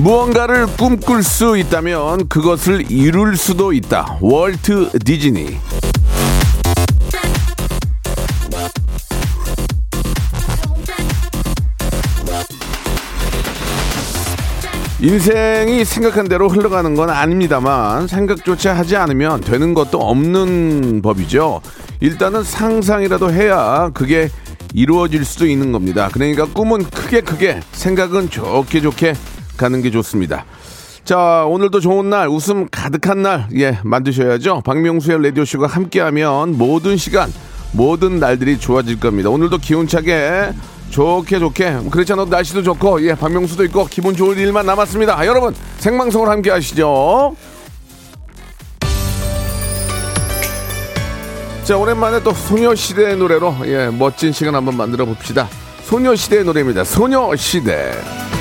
무언가를 꿈꿀 수 있다면 그것을 이룰 수도 있다. 월트 디즈니. 인생이 생각한 대로 흘러가는 건 아닙니다만 생각조차 하지 않으면 되는 것도 없는 법이죠. 일단은 상상이라도 해야 그게 이루어질 수도 있는 겁니다. 그러니까 꿈은 크게 크게 생각은 좋게 좋게 가는 게 좋습니다. 자, 오늘도 좋은 날, 웃음 가득한 날, 예, 만드셔야죠. 박명수의 라디오쇼가 함께하면 모든 시간, 모든 날들이 좋아질 겁니다. 오늘도 기운차게, 좋게 좋게, 그렇지 않아도 날씨도 좋고, 예, 박명수도 있고, 기분 좋을 일만 남았습니다. 아, 여러분, 생방송을 함께 하시죠. 자, 오랜만에 또 소녀시대의 노래로, 예, 멋진 시간 한번 만들어 봅시다. 소녀시대의 노래입니다. 소녀시대.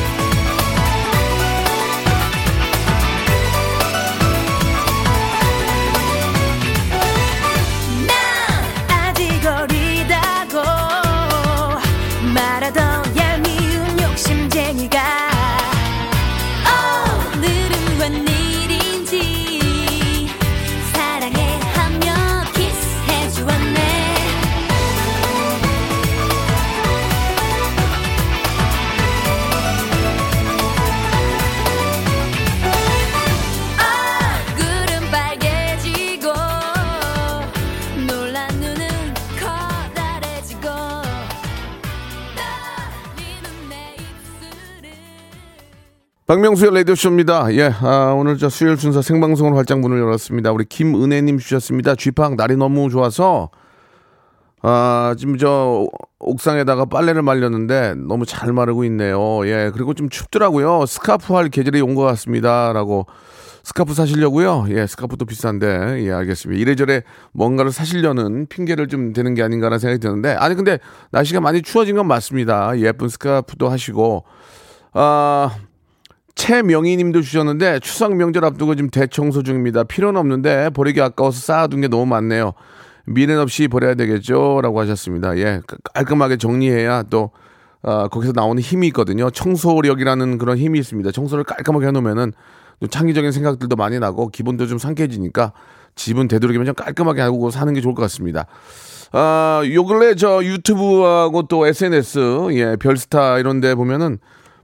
박명수의 라디오쇼입니다. 예, 아, 오늘 저 수요일 순서 생방송으로 활짝 문을 열었습니다. 우리 김은혜님 주셨습니다. 쥐팍 날이 너무 좋아서, 아, 지금 저 옥상에다가 빨래를 말렸는데 너무 잘 마르고 있네요. 예, 그리고 좀 춥더라고요. 스카프 할 계절이 온 것 같습니다. 라고. 스카프 사시려고요? 예, 스카프도 비싼데. 예, 알겠습니다. 이래저래 뭔가를 사시려는 핑계를 좀 대는 게 아닌가라는 생각이 드는데. 아니, 근데 날씨가 많이 추워진 건 맞습니다. 예쁜 스카프도 하시고. 아, 최명희 님도 주셨는데 추석 명절 앞두고 지금 대청소 중입니다. 필요는 없는데 버리기 아까워서 쌓아둔 게 너무 많네요. 미련 없이 버려야 되겠죠? 라고 하셨습니다. 예, 깔끔하게 정리해야 또 아, 거기서 나오는 힘이 있거든요. 청소력이라는 그런 힘이 있습니다. 청소를 깔끔하게 해놓으면은 또 창의적인 생각들도 많이 나고 기분도 좀 상쾌해지니까 집은 되도록이면 좀 깔끔하게 하고 사는 게 좋을 것 같습니다. 아, 요 근래 저 유튜브하고 또 SNS, 예, 별스타 이런 데 보면은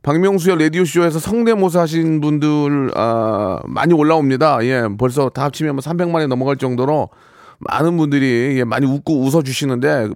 박명수의 라디오쇼에서 성대모사 하신 분들, 아, 많이 올라옵니다. 예, 벌써 다 합치면 뭐 300만이 넘어갈 정도로 많은 분들이 예, 많이 웃고 웃어주시는데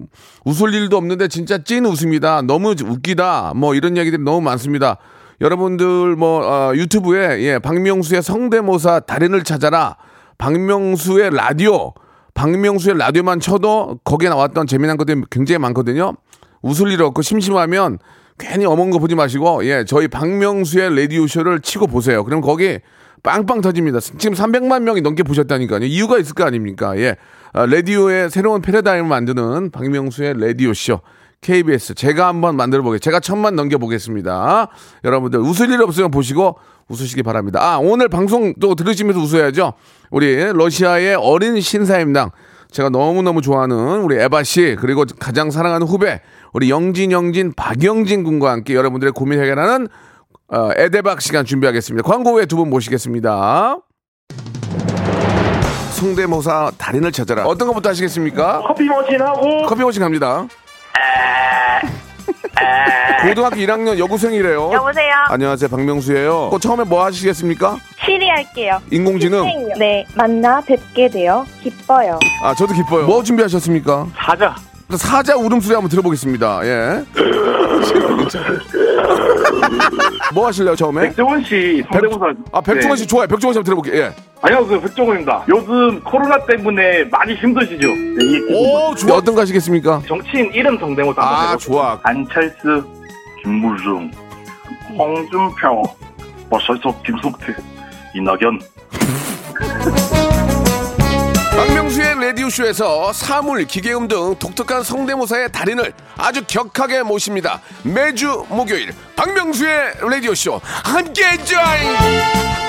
웃을 일도 없는데 진짜 찐 웃음이다. 너무 웃기다. 뭐 이런 얘기들이 너무 많습니다. 여러분들 뭐 아, 유튜브에 예, 박명수의 성대모사 달인을 찾아라. 박명수의 라디오. 박명수의 라디오만 쳐도 거기에 나왔던 재미난 것들이 굉장히 많거든요. 웃을 일 없고 심심하면 괜히 어머니 거 보지 마시고 예 저희 박명수의 라디오 쇼를 치고 보세요. 그럼 거기 빵빵 터집니다. 지금 300만 명이 넘게 보셨다니까요. 이유가 있을 거 아닙니까? 예. 아, 라디오의 새로운 패러다임을 만드는 박명수의 라디오 쇼. KBS 제가 한번 만들어 보겠습니다. 제가 천만 넘겨 보겠습니다. 여러분들 웃을 일 없으면 보시고 웃으시기 바랍니다. 아, 오늘 방송 또 들으시면서 웃어야죠. 우리 러시아의 어린 신사임당 제가 너무너무 좋아하는 우리 에바 씨 그리고 가장 사랑하는 후배 우리 영진 영진 박영진 군과 함께 여러분들의 고민 해결하는 어, 에데박 시간 준비하겠습니다. 광고 후에 두 분 모시겠습니다. 성대모사 달인을 찾아라. 어떤 것부터 하시겠습니까? 커피 머신 하고 커피 머신 갑니다. 고등학교 1학년 여고생이래요. 여보세요? 안녕하세요, 박명수예요. 그 처음에 뭐 하시겠습니까? 시리 할게요. 인공지능. 네, 만나 뵙게 되어 기뻐요. 아, 저도 기뻐요. 뭐 준비하셨습니까? 사자 사자 울음소리 한번 들어보겠습니다. 예. 뭐 하실래요, 처음에? 백종원 씨 성대모사 아, 백종원 씨 네. 좋아요. 백종원 씨 한번 들어볼게요. 예. 안녕하세요 백종원입니다 요즘 코로나 때문에 많이 힘드시죠 네, 이 오, 좋아. 어떤 거 하시겠습니까? 정치인 이름 성대모사 한번 아, 해볼게요. 좋아. 안철수 김무중 홍준표, 버설석 김성태, 이낙연. 박명수의 라디오쇼에서 사물, 기계음 등 독특한 성대모사의 달인을 아주 격하게 모십니다. 매주 목요일 박명수의 라디오쇼 함께 join!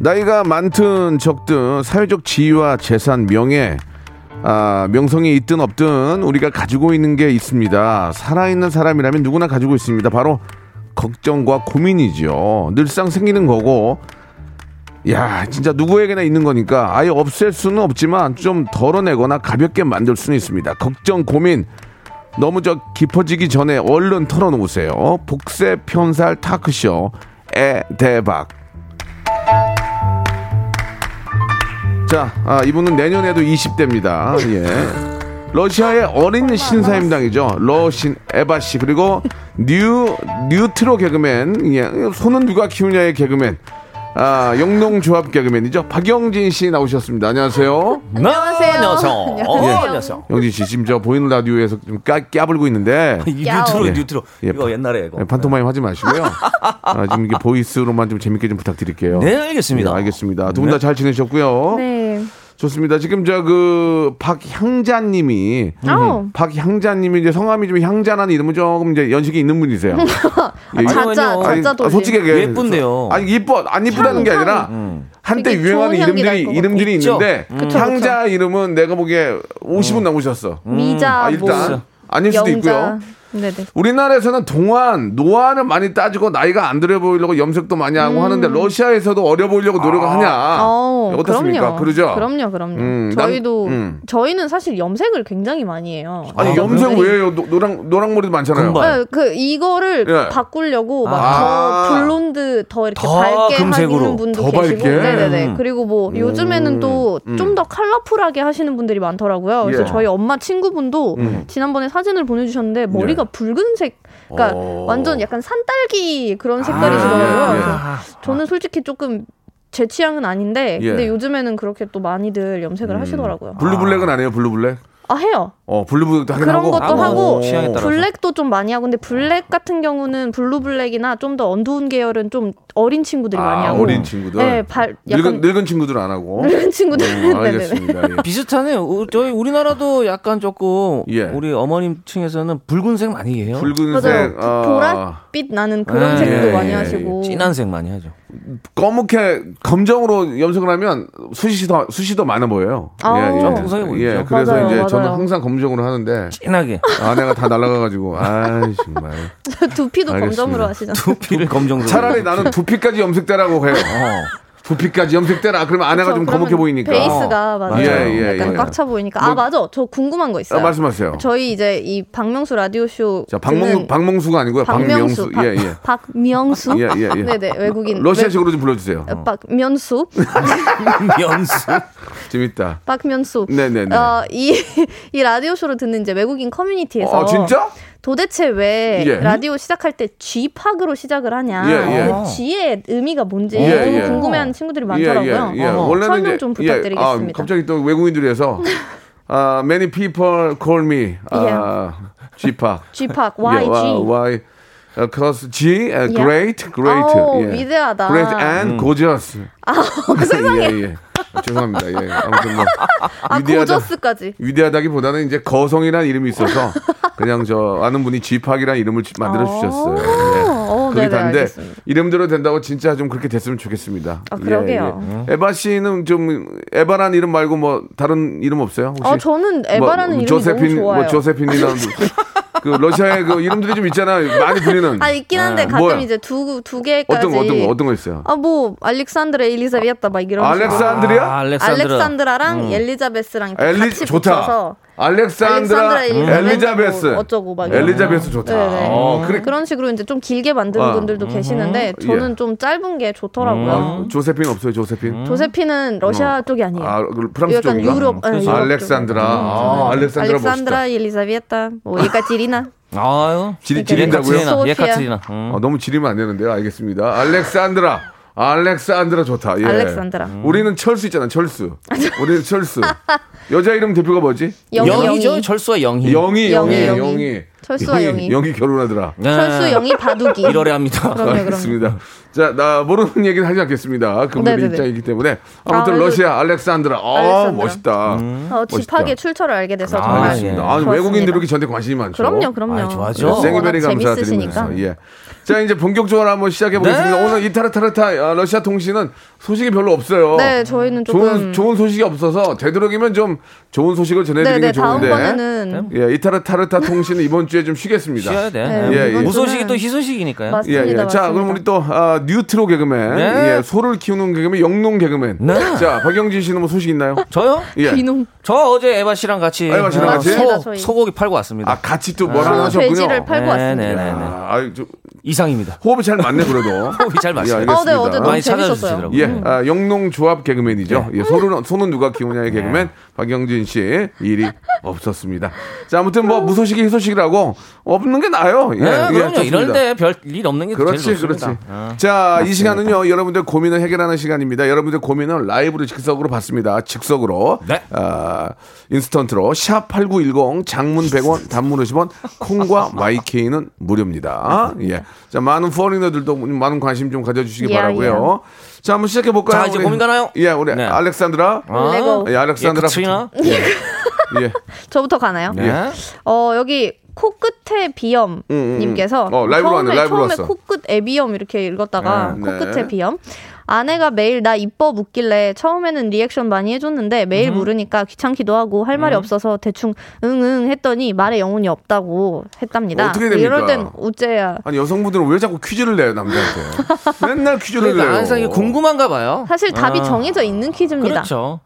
나이가 많든 적든 사회적 지위와 재산, 명예, 아, 명성이 있든 없든 우리가 가지고 있는 게 있습니다. 살아있는 사람이라면 누구나 가지고 있습니다. 바로 걱정과 고민이죠. 늘상 생기는 거고, 야, 진짜 누구에게나 있는 거니까 아예 없앨 수는 없지만 좀 덜어내거나 가볍게 만들 수는 있습니다. 걱정, 고민, 너무 저 깊어지기 전에 얼른 털어놓으세요. 복세 편살 타크쇼, 에 대박. 자, 아, 이분은 내년에도 20대입니다. 예. 러시아의 어린 신사임당이죠. 러신 에바 씨 그리고 뉴 뉴트로 개그맨 예. 손은 누가 키우냐의 개그맨. 아, 영농조합 개그맨이죠. 박영진 씨 나오셨습니다. 안녕하세요. 안녕하세요 안녕하세요 예. 어, 안녕하세요 영진 씨 지금 저 보이는 라디오에서 좀 까, 까불고 있는데 이 뉴트로 예. 뉴트로 예, 이거 옛날에 이거 네, 판토마임 하지 마시고요. 아, 지금 이게 보이스로만 좀 재밌게 좀 부탁드릴게요. 네 알겠습니다 예, 알겠습니다. 두 분 다잘 지내셨고요. 네. 좋습니다. 지금 저 그 박향자님이 어. 박향자님이 이제 성함이 좀 향자라는 이름은 조금 이제 연식이 있는 분이세요. 예, 가짜, 아니요. 가짜 아니, 돌림. 솔직히 얘기해. 예쁜데요. 아니 이뻐 안 이쁘다는 게 향, 아니라 음. 한때 유행하는 이름들이. 이름들이 있죠? 있는데 그쵸, 향자 이름은 내가 보기에 50은 넘으셨어. 미자, 아, 일단 뭐, 아닐 수도 있고요. 네네. 우리나라에서는 동안 노안을 많이 따지고 나이가 안 들어 보이려고 염색도 많이 하고 하는데 러시아에서도 어려 보이려고 노력을 하냐? 어, 어떻습니까? 그럼요. 그러죠? 그럼요, 그럼요. 음, 난- 저희도 음. 저희는 사실 염색을 굉장히 많이 해요. 아니 아, 염색 그래요? 왜 해요? 노- 노랑 노랑 머리도 많잖아요. 네, 그 이거를 예. 바꾸려고 막 아. 더 블론드 더 이렇게 더 밝게 금색으로. 하시는 분도 더 계시고, 밝게? 네네네. 음. 그리고 뭐 요즘에는 또 좀 더 컬러풀하게 하시는 분들이 많더라고요. 그래서 예. 저희 엄마 친구분도 음. 지난번에 사진을 보내주셨는데 머리 가 붉은색, 그러니까 어. 완전 약간 산딸기 그런 아, 색깔이시더라고요. 예, 예. 그래서 저는 솔직히 조금 제 취향은 아닌데, 예. 근데 요즘에는 그렇게 또 많이들 염색을 음. 하시더라고요. blue black은 안 해요. blue black. 아 해요. 어 blue black도 하긴 그런 하고. 것도 하고, 하고 취향에 따라서. black도 좀 많이 하고 근데 black 같은 경우는 blue black이나 좀 더 어두운 계열은 좀 어린 친구들이 많이 아, 하고 어린 친구들. 네, 발 늙은 약간 늙은 친구들 안 하고. 늙은 친구들 어, 네네네. 알겠습니다. 예. 비슷하네요 우- 저희 우리나라도 약간 조금 예. 우리 어머님 층에서는 붉은색 많이 해요 붉은색, 맞아요. 어, 보랏빛 나는 그런 예, 색도 예, 많이 예, 하시고 진한 색 많이 하죠 검게 검정으로 염색을 하면 숱이 더 숱이 더 많아 보여요. 아. 좀 풍성해 보이죠. 예, 그래서 맞아요, 이제 저는 맞아요. 항상 검정으로 하는데 진하게 아내가 다 날아가가지고 아 정말 두피도 알겠습니다. 검정으로 하시잖아요. 두피를 검정으로 차라리 나는 두피까지 염색대라고 해요. 어. 두피까지 염색대라 그러면 아내가 좀 검게 보이니까. 베이스가 맞아요. 예, 예, 약간 예. 꽉차 보이니까 아 뭐- 맞아. 저 궁금한 거 있어요. 아, 말씀하세요. 저희 이제 이 박명수 라디오 쇼 자 박몽 박몽수가 아니고요. 박명수. 박, 예 예. 박명수. 예, 예, 예. 네네 외국인 러시아식으로 좀 불러주세요. 외- 박면수. 연수 재밌다. 박면수. 네네네. 어, 이, 이 라디오 쇼를 듣는 이제 외국인 커뮤니티에서 아 진짜? 도대체 왜 예. 라디오 시작할 때 G팍으로 시작을 하냐? 예, 예. 그 G의 의미가 뭔지 예, 예. 궁금해하는 친구들이 많더라고요. 예, 예, 예. 어. 원래는 설명 좀 예, 부탁드리겠습니다. 아, 갑자기 또 외국인들이 해서 아, many people call me 아, G팍. G팍, 예, YG. 와- Y. 어, cause G, uh, 예. great, great. 예. 위대하다. Great and gorgeous. 아, 세상에. 아, 죄송합니다. 예. 아무튼 뭐 아, 위대하다. 고저스까지. 위대하다기보다는 이제 거성이라는 이름이 있어서 그냥 저 아는 분이 G팍이라는 이름을 만들어 주셨어요. 예. 어, 그게 네네, 다인데. 이름대로 된다고 진짜 좀 그렇게 됐으면 좋겠습니다. 아, 그러게요. 예, 예. 에바 씨는 좀 에바라는 이름 말고 뭐 다른 이름 없어요? 혹시? 아, 저는 에바라는 뭐, 이름이 조세핀, 너무 좋아요. 뭐 조세핀이나 그 러시아의 그 이름들이 좀 있잖아요. 많이 들리는. 아 있긴 한데 가끔 뭐야? 이제 두 두 개까지 어떤 거 어떤 거 어떤 거 있어요? 아 뭐 알렉산드라 엘리자베타 막 이런. 알렉산드리아? 아, 알렉산드라. 알렉산드라랑 엘리자베스랑 이렇게 엘리 같이 좋다. 붙여서 알렉산드라 알렉산드라 엘리자베스 엘리자베스. 뭐 어쩌고 막 이런 엘리자베스 좋다. 네네. 어, 그래. 그런 식으로 이제 좀 길게 만드는 아. 분들도 계시는데 저는 예. 좀 짧은 게 좋더라고요. 아, 조세핀 없어요, 조세핀. 조세피는 러시아 쪽이 아니에요. 아, 그 프랑스 쪽인가? 유럽, 네, 유럽 알렉산드라. 쪽. 아, 알렉산드라 알렉산드라. 엘리자베타 뭐 예카티리나 아유. 지리, 그러니까 지린다고요? 소피아. 예카트리나. 음. 어, 너무 지리면 안 되는데요. 알겠습니다. 알렉산드라. 알렉산드라 좋다. 예. 알렉산드라. 우리는 철수 있잖아, 철수. 우리는 철수. 여자 이름 대표가 뭐지? 영희, 영이죠. 영희. 철수와 영희. 영희, 영희, 영희, 영희. 철수와 영희. 영희 결혼하더라. 네. 철수 영희 바둑이 1월에 합니다. 그럼요, 그럼요. 알겠습니다. 자, 나 모르는 얘기는 하지 않겠습니다. 그분의 네네네. 입장이기 때문에 아무튼 아, 러시아 알렉산드라. 아, 알렉산드라. 멋있다. 어, 집하게 멋있다. 출처를 알게 돼서 아, 정말 알겠습니다. 예. 아니. 외국인들이 이렇게 저한테 관심이 많죠. 그럼요, 그럼요. 아이, 좋아하죠. 어, 생일베리 감사드리면서. 예. 자 이제 본격적으로 한번 시작해 보겠습니다. 네. 오늘 이타르타르타 어, 러시아 통신은 소식이 별로 없어요. 네, 저희는 조금 좋은 좋은 소식이 없어서 되도록이면 좀 좋은 소식을 전해드리는 네네 게 좋은데. 다음번에는 예, 이타르타르타 통신은 이번 주에 좀 쉬겠습니다. 쉬어야 돼. 네, 예, 예. 무소식이 주는 또 희소식이니까요. 예, 맞습니다. 예. 자, 맞습니다. 그럼 우리 또 아, 뉴트로 개그맨, 네. 예, 소를 키우는 개그맨, 영농 개그맨. 네. 자, 박영진 씨는 뭐 소식 있나요? 저요? 예. 귀농 저 어제 에바 씨랑 같이 에바 씨랑 어, 같이? 소, 저희. 소고기 팔고 왔습니다. 아, 같이 또뭘 하나 소 하셨군요. 돼지를 팔고 네, 왔습니다. 네, 네, 네. 아, 아유, 저, 이상입니다. 호흡이 잘 맞네 그래도. 호흡이 잘 맞아요. 예, 아, 네, 알겠습니다. 어제 너무 많이 재밌었어요. 찾아주시더라고요. 예, 아, 영농 조합 개그맨이죠. 예, 소는 소는 누가 키우냐의 개그맨 박영진 씨 일이 없었습니다. 자, 아무튼 뭐 무소식이 희소식이라고 없는 게 나아요. 예, 네, 예, 그럼요. 좋습니다. 이런데 별일 없는 게 그렇지, 제일 그렇지. 좋습니다. 어. 자, 이 시간은요, 여러분들 고민을 해결하는 시간입니다. 여러분들 고민을 라이브로 즉석으로 받습니다. 즉석으로. 네. 아, 인스턴트로. 샵 8910, 장문 100원, 단문 50원, 콩과 YK는 무료입니다. 예. 자, 많은 포리너들도 많은 관심 좀 가져 주시기 야, 바라고요 자, 한번 시작해 볼까요? 자, 이제 우리? 고민 가나요? 예, 우리 네. 알렉산드라. 아, 레고. 예, 알렉산드라. 예카트리나? 예. 저부터 가나요? 네. 어 여기 코끝에 비염님께서 음, 음. 어, 라이브로 왔네, 처음에 라이브로 처음에 왔어. 코끝 애비염 이렇게 읽었다가 네. 코끝에 네. 비염 아내가 매일 나 이뻐 묻길래 처음에는 리액션 많이 해줬는데 매일 물으니까 귀찮기도 하고 할 말이 없어서 대충 응응 했더니 말에 영혼이 없다고 했답니다. 어떻게 됩니까? 이럴 땐 우째야. 아니, 여성분들은 왜 자꾸 퀴즈를 내요, 남자한테? 맨날 퀴즈를 그러니까 내요. 항상 궁금한가 봐요. 사실 답이 아. 정해져 있는 퀴즈입니다. 그렇죠.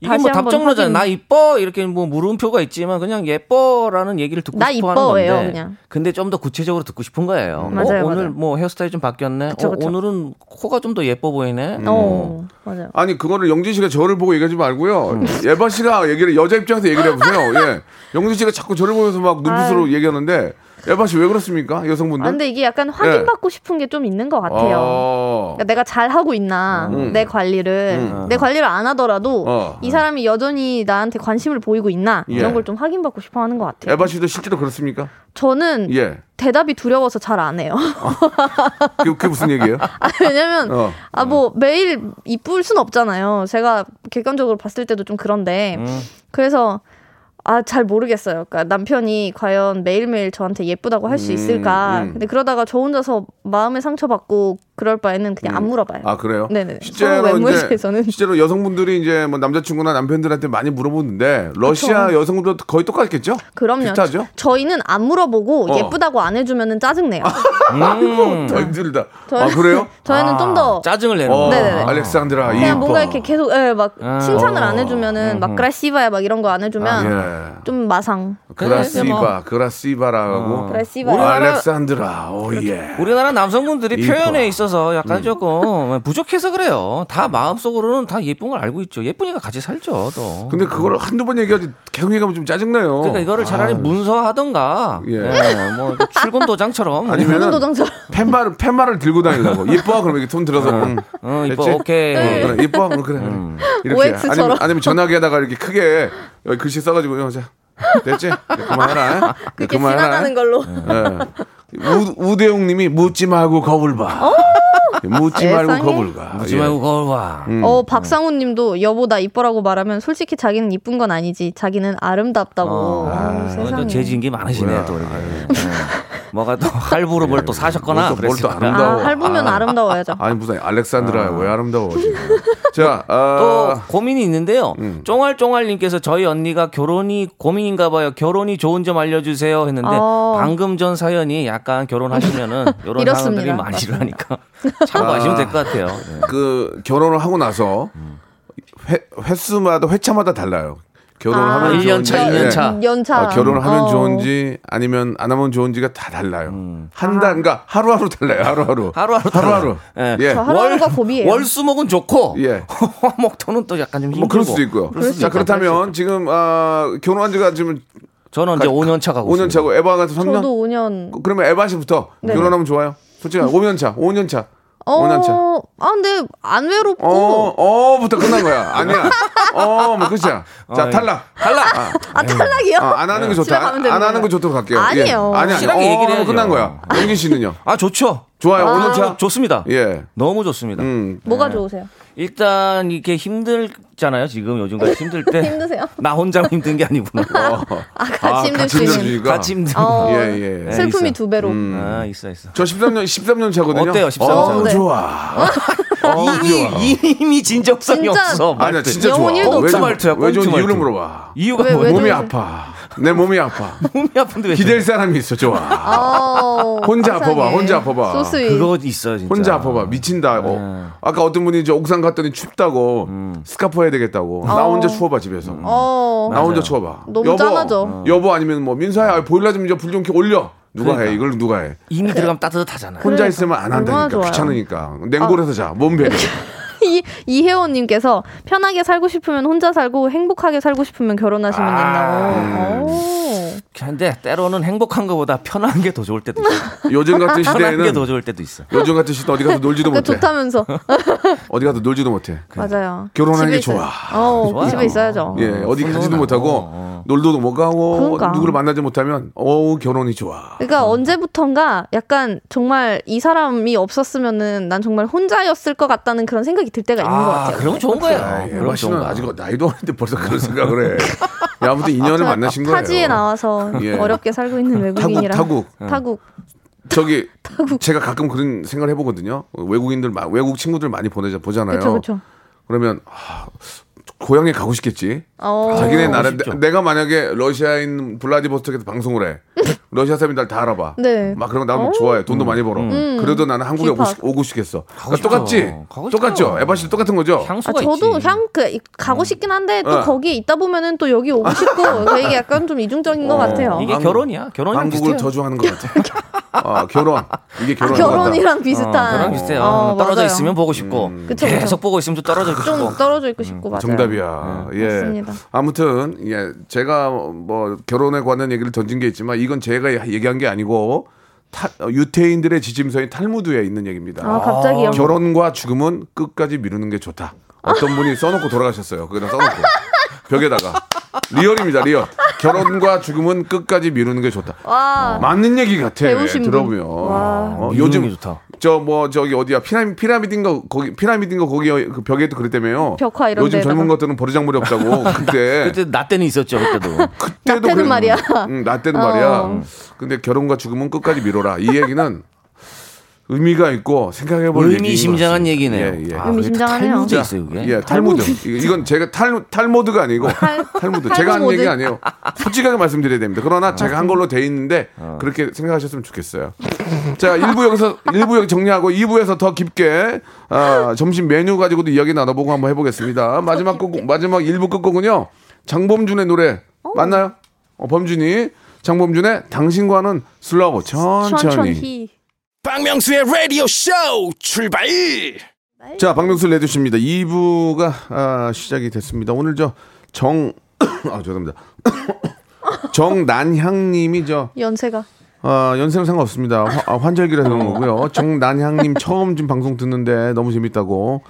이게 뭐. 확인. 나 이뻐 이렇게 뭐 물음표가 있지만 그냥 예뻐라는 얘기를 듣고 나 싶어 하는 이뻐예요, 건데. 그냥. 근데 좀 더 구체적으로 듣고 싶은 거예요. 맞아요, 어, 오늘 맞아요. 뭐 헤어스타일 좀 바뀌었네. 그쵸, 어, 그쵸. 오늘은 코가 좀 더 예뻐 보이네. 어 맞아요. 아니 그거를 영진 씨가 저를 보고 얘기하지 말고요. 음. 예바 씨가 얘기를 여자 입장에서 얘기를 해보세요. 예, 영진 씨가 자꾸 저를 보면서 막 눈빛으로 얘기하는데 예바 씨 왜 그렇습니까? 여성분들? 아, 근데 이게 약간 확인받고 싶은 게 좀 있는 것 같아요. 예. 어. 그러니까 내가 잘 하고 있나 음. 내 관리를 내 관리를 안 하더라도 어. 이 사람이 여전히 나한테 관심을 보이고 있나 예. 이런 걸 좀 확인받고 싶어 하는 것 같아요. 에바 씨도 실제로 그렇습니까? 저는 예. 대답이 두려워서 잘 안 해요. 그게, 그게 무슨 얘기예요? 아, 왜냐면 어. 아뭐 매일 이쁠 순 없잖아요. 제가 객관적으로 봤을 때도 좀 그런데 음. 그래서 아 잘 모르겠어요. 그러니까 남편이 과연 매일매일 저한테 예쁘다고 할수 음, 있을까? 음. 근데 그러다가 저 혼자서 마음에 상처받고 그럴 바에는 그냥 안 물어봐요. 아 그래요? 네네. 실제로 이제. 실제로 여성분들이 이제 뭐 남자친구나 남편들한테 많이 물어보는데 러시아 여성분들도 거의 똑같겠죠? 그럼요. 비슷하죠? 저희는 안 물어보고 어. 예쁘다고 안 해주면은 짜증내요. 음. 더 힘들다. 저는- 아 그래요? 저희는 좀더 짜증을 내는 어, 거. 네네네. 알렉산드라 그냥 이뻐. 뭔가 이렇게 계속 예, 막 아. 칭찬을 안 어. 해주면은 막 그라시바야 막 이런 거 안 해주면 예. 좀 마상. 그라시바, 뭐. 그라시바라고. 그라시바. 알렉산드라, 오예. 우리나라 남성분들이 이뻐. 표현에 있어서 약간 음. 조금 부족해서 그래요. 다 마음속으로는 다 예쁜 걸 알고 있죠. 예쁘니까 같이 살죠, 또. 근데 그걸 한두 번 얘기하지 계속 얘기하면 좀 짜증나요. 그러니까 이거를 차라리 아, 문서하던가, 예. 예, 뭐 출근 도장처럼. 아니면은 도장처럼. 펜말 펜말을 들고 다니려고 이뻐 그러면 이렇게 손 들어서 응. 어, 이뻐, 됐지? 오케이. 어, 그래 이뻐 어, 그래 이렇게 OX처럼. 아니면 아니면 전화기에다가 이렇게 크게 여기 글씨 써가지고 어, 자 됐지 그만해라 이제 이렇게 지나가는 걸로. 예. 우, 우대용님이 묻지 말고 거울 봐 묻지 말고 세상에. 거울 봐 묻지 예. 말고 거울 봐. 음. 어 박상훈 님도 여보 나 이뻐라고 말하면 솔직히 자기는 이쁜 건 아니지 자기는 아름답다고. 어. 어, 아, 세상에. 또 재진 게 많으시네, 뭐야. 또 이렇게. 예. 뭐가 또 할부로 뭘 또 사셨거나. 뭘 또- 뭘또. 아름다워. 아, 할부면 아. 아름다워야죠. 아니 무슨 알렉산드라 왜 아름다워 지금 자, 또 아, 고민이 있는데요. 음. 쫑알쫑알님께서 저희 언니가 결혼이 고민인가 봐요. 결혼이 좋은 점 알려주세요 했는데 어. 방금 전 사연이 약간 결혼하시면은 이런 이렇습니다. 상황들이 많이 일어나니까 참고하시면 될것 같아요. 네. 그 결혼을 하고 나서 회, 횟수마다 회차마다 달라요. 결혼을 아. 하면 일년 차, 좋은지, 일년 예. 차. 연차. 아, 결혼을 하면 어. 좋은지 아니면 안 하면 좋은지가 다 달라요. 음. 한 달, 그러니까 하루하루 달라요. 하루하루. 하루하루 하루하루. 예. 예. 저 하루하루가 고비예요. 월수목은 좋고 예. 화목토는 또 약간 좀 힘들고. 뭐 그럴 수도 있고요. 그럴 수도 자. 그렇다면 지금 아, 결혼한 지가 지금 저는 이제 5년 차 가고 5년 있습니다. 차고 에바 같은 3년. 저도 5년. 그러면 에바 씨부터 네. 결혼하면 좋아요. 솔직히 5년 차, 5년 차. 어, 5년 차. 아 근데 안 외롭고 어, 어부터 끝난 거야. 아니야. 어, 뭐 끝이야. 자, 어, 탈락. 탈락. 아, 아 탈락이요? 아, 안 하는 게 좋다. 안, 안 하는. 게 좋도록 갈게요. 아니에요. 예. 아니, 아니. 확실하게 어, 얘기를 해야죠. 끝난 거야. 용진 씨는요? 아 좋죠. 좋아요. 아. 5년 차? 좋습니다. 예. 너무 좋습니다. 음. 뭐가 좋으세요? 일단 이게 힘들잖아요. 지금 요즘같이 힘들 때. 힘드세요? 나 혼자만 힘든 게 아니구나. 아 같이 힘들 수 있는. 같이 힘든 어, 거. 예, 예. 네, 슬픔이 있어요. 두 배로. 음. 아 있어 있어. 저 13년, 13년 차거든요. 어때요, 13년 어, 차? 네. 좋아. 어, 이미 좋아. 이미 진정성이 진짜- 없어. 아니야. 진짜 좋아. 일도 왜, 말투야, 왜 좋은 이유를. 물어봐. 이유가 왜, 뭐야? 왜 몸이 좋으세요? 아파. 내 몸이 아파. 몸이 아픈데 왜 기댈 사람이 있어, 좋아. 어, 혼자 세상에. 아파봐, 혼자 아파봐. 소스윗. 그거 있어요 진짜. 혼자 아파봐 미친다. 어. 네. 아까 어떤 분이 이제 옥상 갔더니 춥다고 음. 스카프 해야 되겠다고. 나 혼자 추워봐 집에서. 어. 나 혼자 맞아요. 추워봐. 너무 여보, 짠하죠. 여보 아니면 뭐 민서야 아, 보일러 좀 이제 불좀 올려. 누가 그러니까. 해? 이걸 누가 해? 이미 들어가면 따뜻하잖아요. 혼자 그러니까. 있으면 안 한다니까. 아. 귀찮으니까 냉골에서 자 몸베리. 이 이혜원님께서 편하게 살고 싶으면 혼자 살고 행복하게 살고 싶으면 결혼하시면 아. 된다고. 오. 근데 때로는 행복한 것보다 편한 게 더 좋을 때도 있어. 요즘 같은 편한 게더 시대에는 좋을 때도 있어. 요즘 같은 시대 어디 가서 놀지도 그 못해. 좋다면서 어디 가서 놀지도 못해. 맞아요. 결혼하는 게 좋아. 어, 좋아요. 집에 있어야죠. 예, 어디 가지도 훈훈하고, 못하고 어. 놀러도 못 가고 그러니까. 누구를 만나지 못하면 어우 결혼이 좋아. 그러니까 언제부턴가 약간 정말 이 사람이 없었으면은 난 정말 혼자였을 것 같다는 그런 생각이 들 때가 있는 것 아, 같아요. 그러면 좋은 거예요. 아, 그럼 에바 좋은 씨는 거야. 아직 나이도 어린데 벌써 그런 생각을 해. 야, 아무튼 인연을 저 만나신 거예요. 타지에 나와서 예. 어렵게 살고 있는 외국인이라. 타국, 타국. 저기 제가 가끔 그런 생각을 해보거든요. 외국인들 마- 외국 친구들 많이 보내자 보잖아요. 그렇죠, 그렇죠. 그러면 아, 고향에 가고 싶겠지. 어. 자기네 나라. 내, 가 만약에 러시아에 있는 블라디보스토크에서 방송을 해. 러시아 사람이 날 다 알아봐. 네. 막 그런 거 나면 좋아해. 돈도 많이 벌어. 그래도 나는 한국에 오고. 싶, 오고 싶겠어. 그러니까. 똑같지. 가고 똑같죠. 에바 씨도 똑같은 거죠. 아, 향수가 저도 있지. 향, 그, 이- 가고 싶긴 한데 또 어. 거기에 있다 보면은 또 여기 오고 싶고 그 이게 약간 좀 이중적인 것 어. 같아요. 이게 한국- 결혼이야. 결혼이랑 한국을 비슷해요. 저주하는 것 같아. 아, 결혼. 이게 아, 결혼. 결혼이랑 비슷한. 결혼 비슷해요. 어, 떨어져 맞아요. 있으면 보고 싶고 음. 그쵸, 계속 그쵸. 보고 있으면 또 떨어져 있고 좀 싶고. 떨어져 있고 싶고 맞아요. 정답이야. 예. 맞습니다. 아무튼 예, 제가 뭐 결혼에 관한 얘기를 던진 게 있지만 이건 제가 얘기한 게 아니고 타- 어, 유태인들의 지침서인 탈무드에 있는 얘기입니다. 아 갑자기요. 결혼과 죽음은 끝까지 미루는 게 좋다. 어떤 분이 써놓고 돌아가셨어요. 거기다 써놓고 벽에다가 real입니다. real. 결혼과 죽음은 끝까지 미루는 게 좋다. 와. 맞는 얘기 같아. 들어보면. 와. 어, 미루는 요즘 게 좋다. 저 뭐 저기 어디야 피라미 피라미드인가 거기 피라미드인가 거기 그 벽에도 그랬다며요. 벽화 이런 요즘 데다가. 젊은 것들은 버르장머리 없다고 그때 그때 나 때는 있었죠 그때도. 그때도 나 때는 그랬- 말이야. 응, 나 때는 어. 말이야. 근데 결혼과 죽음은 끝까지 미뤄라. 이 얘기는 의미가 있고 생각해볼 의미심장한 얘기네요. 예, 예. 아, 의미심장하네요. 탈무드 자, 있어요 그게. 예, 탈무드. 이- 이건 제가 탈 탈모드가 아니고 탈무드. 제가 한. 얘기 아니에요. 솔직하게 말씀드려야 됩니다. 그러나 제가 한 걸로 돼 있는데 어. 그렇게 생각하셨으면 좋겠어요. 자, 1부 여기서 1부 여기 정리하고 2부에서 더 깊게 아, 점심 메뉴 가지고도 이야기 나눠보고 한번 해보겠습니다. 마지막 곡 마지막 1부 끝곡은요. 장범준의 노래 맞나요? 어, 범준이 장범준의 당신과는 slow 천천히. 천천히. 박명수의 라디오 쇼 출발 자, 박명수 라디오쇼입니다. 2부가 아, 시작이 됐습니다. 오늘 저 정, 아, 죄송합니다. 정난향님이 저, 연세가. 아, 연세는 상관없습니다. 화- 아, 환절기라서 그런 거고요. 정난향님 처음 지금 방송 듣는데 너무 재밌다고.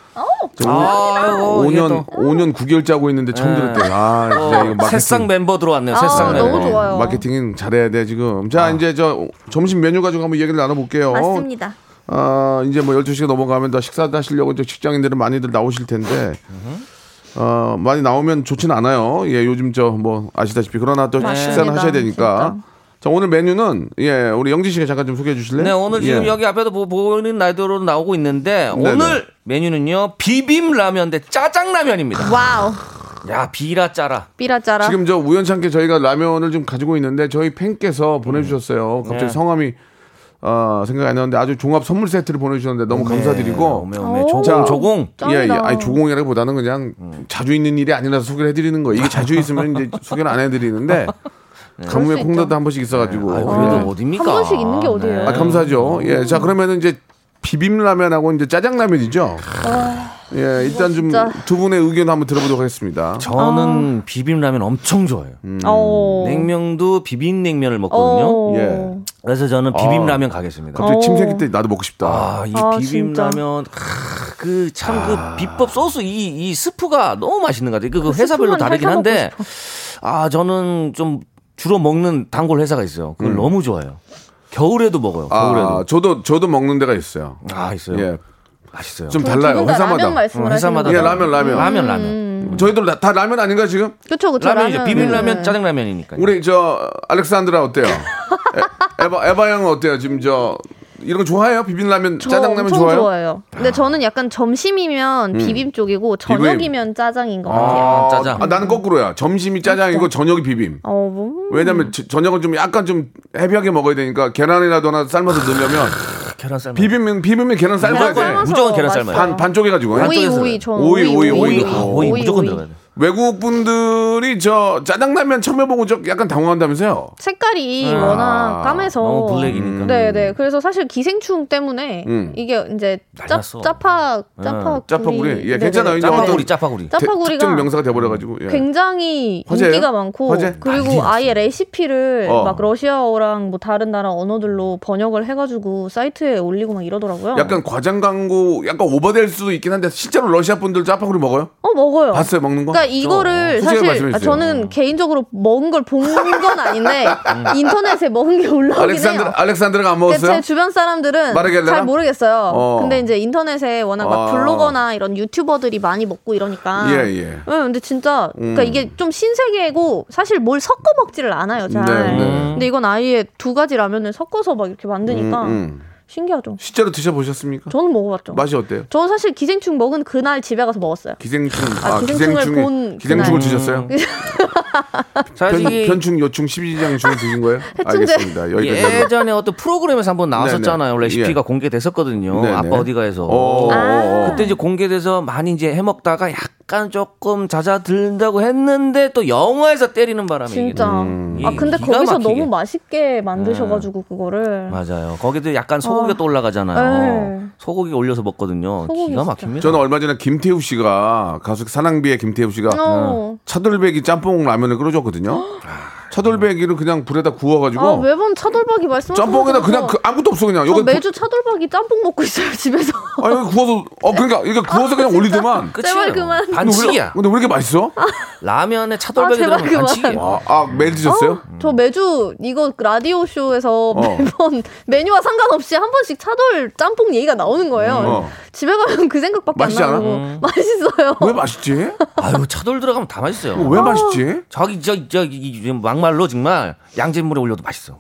아이고, 이게 5년, 또. 5년 9개월째 하고 있는데 처음 네. 들었대요. 아, 진짜 이거 어, 새싹 마케팅. 멤버 들어왔네요. 아, 새싹 멤버. 너무 좋아요. 마케팅 잘해야 돼, 지금. 자, 이제 저 점심 메뉴 가지고 한번 얘기를 나눠볼게요. 맞습니다. 아, 이제 뭐 12시가 넘어가면 더 식사도 하시려고 이제 직장인들은 많이들 나오실 텐데, 어, 많이 나오면 좋지는 않아요. 예, 요즘 저 뭐 아시다시피. 그러나 또 맞습니다. 식사는 하셔야 되니까. 자, 오늘 메뉴는 예, 우리 영지 씨가 잠깐 좀 소개해 주실래요? 네, 오늘 지금 예. 여기 앞에도 보- 보이는 라디오로 나오고 있는데 네네. 오늘 메뉴는요 비빔 라면 대 짜장 라면입니다. wow. 야 비라 짜라. 삐라짜라. 지금 저 우연찮게 저희가 라면을 좀 가지고 있는데 저희 팬께서 보내 주셨어요. 갑자기 네. 성함이 어, 생각이 안 나는데 아주 종합 선물 세트를 보내주셨는데 너무 감사드리고 오메 오메 오. 조공 자, 조공. 예, 예. 아니 조공이라기보다는 그냥 자주 있는 일이 아니라서 소개를 해드리는 거예요. 이게 자주 있으면 이제 소개를 안 해드리는데 가뭄에 수 콩나도. 한 번씩 있어가지고 아유, 예. 그래도 어딥니까? 한 번씩 있는 게 어디예요? 아 감사하죠. 예, 자 그러면은 이제 비빔라면하고 이제 짜장라면이죠. 예, 일단 좀. 두 분의 의견 한번 들어보도록 하겠습니다. 저는 비빔 라면 엄청 좋아해요. 어. 냉면도 비빔 냉면을 먹거든요. 어. 예. 그래서 저는 비빔 라면 가겠습니다. 갑자기 어. 침 새길 때 나도 먹고 싶다. 아, 이 아, 비빔 진짜. 라면 그 참그 비법 소스 이 이 스프가 너무 맛있는 것 같아요. 그, 그 회사별로 스프만 다르긴 한데 아 저는 좀 주로 먹는 단골 회사가 있어요. 그걸 너무 좋아해요. 겨울에도 먹어요. 아, 겨울에도. 저도 저도 먹는 데가 있어요. 아, 있어요. 예, 맛있어요. 좀두 달라요. 회사마다. 라면 어, 회사마다 예, 거죠? 라면, 라면. 라면 라면. 저희들 다, 다 라면 아닌가 지금? 그쵸 그쵸 라면이죠. 라면. 비빔 네. 라면, 짜장 라면이니까. 우리 저 알렉산드라 어때요? 에, 에바 에바 양은 어때요? 지금 저 이런 거 좋아해요? 비빔라면, 저 짜장라면 엄청 좋아요? 음. 좋아해요. 근데 저는 약간 점심이면 비빔 쪽이고 저녁이면 짜장인 것 같아요. 아, 짜장. 아, 나는 거꾸로야. 점심이 짜장이고 저녁이 비빔. 어, 뭐. 왜냐면 저- 저녁은 좀 약간 좀 헤비하게 먹어야 되니까 계란이라도 하나 삶아서 넣으려면 계란 삶아. 비빔면 비빔면 계란 삶아야 계란 돼. 무조건 계란. 삶아요. 반반 쪼개 가지고. 반 오이 오이 전 오이, 오이, 오이 오이, 무조건. 들어가야 돼. 외국 분들 이 저 짜장라면 처음 해보고 저 약간 당황한다면서요? 색깔이 아, 워낙 까매서 너무 블랙이니까. 네네. 그래서 사실 기생충 때문에 음. 이게 이제 짭 날랐어. 짜파 짜파 짜파구리. 예, 네네. 괜찮아요. 이제 짜파구리, 어떤 짜파구리. 대- 짜파구리가 특정 명사가 돼버려가지고. 예. 굉장히 화제예요? 인기가 많고 화제? 그리고 아예 레시피를 어. 막 러시아어랑 뭐 다른 나라 언어들로 번역을 해가지고 사이트에 올리고 막 이러더라고요. 약간 과장 광고 약간 오버될 수도 있긴 한데 실제로 러시아 분들 짜파구리 먹어요? 어 먹어요. 봤어요 먹는 거? 그러니까 이거를 솔직하게 사실 아. 저는 개인적으로 먹은 걸 본 건 아닌데 인터넷에 먹은 게 올라오긴 알렉산드 해요. 알렉산드라가 안 먹었어요? 제 주변 사람들은 마르겔레라? 잘 모르겠어요. 어. 근데 이제 인터넷에 워낙 막 아. 블로거나 이런 유튜버들이 많이 먹고 이러니까. 예, 예. 네, 근데 진짜 그러니까 음. 이게 좀 신세계고 사실 뭘 섞어 먹지를 않아요, 잘. 네, 네. 근데 이건 아예 두 가지 라면을 섞어서 막 이렇게 만드니까 음, 음. 신기하죠. 실제로 드셔보셨습니까? 저는 먹어봤죠. 맛이 어때요? 저는 사실 기생충 먹은 그날 집에 가서 먹었어요. 기생충 아, 아, 기생충을 본 기생충을 그날. 드셨어요? 사실 편, 편충 요충 12장 중에 드신 거예요? 알겠습니다. 여기까지. 예전에 어떤 프로그램에서 한번 나왔었잖아요. 네네. 레시피가 예. 공개됐었거든요. 네네. 아빠 어디가에서. 오. 아. 그때 이제 공개돼서 많이 이제 해먹다가 약간 조금 잦아들다고 했는데 또 영화에서 때리는 바람에 진짜. 음. 아 근데 거기서 막히게. 너무 맛있게 만드셔가지고 그거를. 맞아요. 거기도 약간 소 고기가 어. 또 올라가잖아요. 네. 소고기 올려서 먹거든요. 소고기 기가. 막힙니다. 저는 얼마 전에 김태우 씨가 가수 사랑비의 김태우 씨가 어. 차돌박이 짬뽕 라면을 끓여줬거든요. 차돌박이를 그냥 불에다 구워가지고 아 매번 차돌박이 말씀하셔서 짬뽕에다 그냥 그 아무것도 없어 그냥 저 여기 매주 차돌박이 짬뽕 먹고 있어요 집에서. 아 여기 구워서 어 그러니까 이게 구워서 그냥 올리더만. 제발 그만. 반칙이야. 근데 왜 이렇게 맛있어? 라면에 차돌박이 아, 제발 들어가면 그만. 반칙이에요. 아, 아 매일 드셨어요? 저 매주 이거 라디오 쇼에서 어. 매번 메뉴와 상관없이 한 번씩 차돌 짬뽕 얘기가 나오는 거예요. 어. 집에 가면 그 생각밖에 맛있지 안 않아? 나고 음. 맛있어요. 왜 맛있지? 아유 차돌 들어가면 다 맛있어요. 왜 맛있지? 저기 저기 저기 이- 막말로 정말 양잿물에 올려도 맛있어.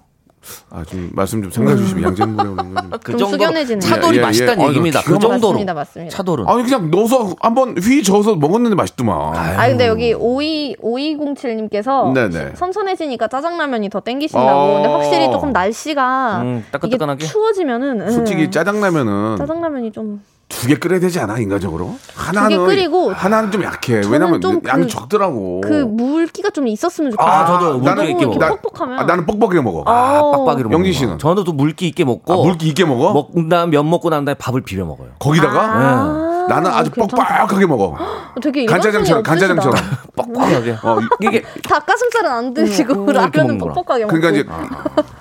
아 좀 말씀 좀 생각해 주시면 양잿물에 오는 거 좀. 그 좀 숙연해지네요. 차돌이 예, 예, 맛있다는 예. 아, 얘기입니다. 기가 그 정도로 맞습니다, 맞습니다. 차돌은. 아니 그냥 넣어서 한번 휘 저어서 먹었는데 맛있더만. 아 근데 여기 52 5207님께서 네네. 선선해지니까 짜장라면이 더 땡기신다고. 근데 어. 확실히 조금 날씨가 음, 이게 따끈따끈하게? 추워지면은 예. 솔직히 짜장라면은 짜장라면이 좀 두 개 끓여야 되지 않아 인간적으로? 하나는 끓이고 하나는 좀 약해. 왜냐면 좀 양이 그- 적더라고. 그 물기가 좀 있었으면 좋겠어요. 아, 저도 물기 나는 있게. 이렇게 뻑뻑하면 아, 나는 뻑뻑하게 먹어. 아, 어. 빡빡이로 먹는 씨는? 거. 저는 또 물기 있게 먹고 아, 물기 있게 먹어? 먹은 다음 면 먹고 난 다음에 밥을 비벼 먹어요. 거기다가 아, 나는 아주 괜찮다. 뻑뻑하게 먹어. 되게 간짜장처럼 간짜장처럼. 뻑뻑하게. 어, 이- 이게 닭가슴살은 안 드시고 음, 라면은. 뻑뻑하게 먹고 그러니까 이제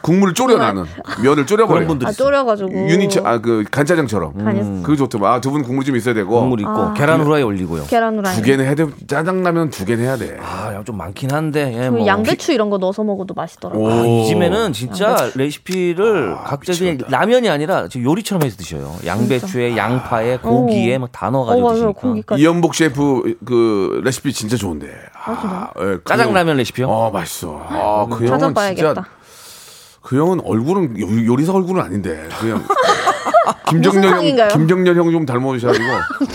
국물을 졸여 나는 면을 졸여버려. 그런 분들 아 있어요. 졸여가지고 유니치 아그 간짜장처럼. 간이 그거 좋더만. 아, 두 분 국물 좀 있어야 되고. 국물 있고 아. 계란 후라이 올리고요. 계란 후라이 두 개는 해야 돼. 짜장라면 두 개는 해야 돼. 아, 양좀 많긴 한데. 예, 뭐. 양배추 이런 거 넣어서 먹어도 맛있더라고요. 아, 오. 이 집에는 진짜 레시피를 각자 그냥 라면이 아니라 요리처럼 해서 드셔요. 양배추에 양파에 고기에 막 다어 넣어가지고 맞아요 드시니까. 고기까지. 이연복 셰프 그 레시피 진짜 좋은데. 아, 예, 그 짜장 라면 레시피요? 어 맛있어. 아, 그 형은 진짜 찾아봐야겠다. 그 형은 얼굴은 요- 요리사 얼굴은 아닌데 그냥 김정렬 형? 김정렬 형좀 닮으셔가지고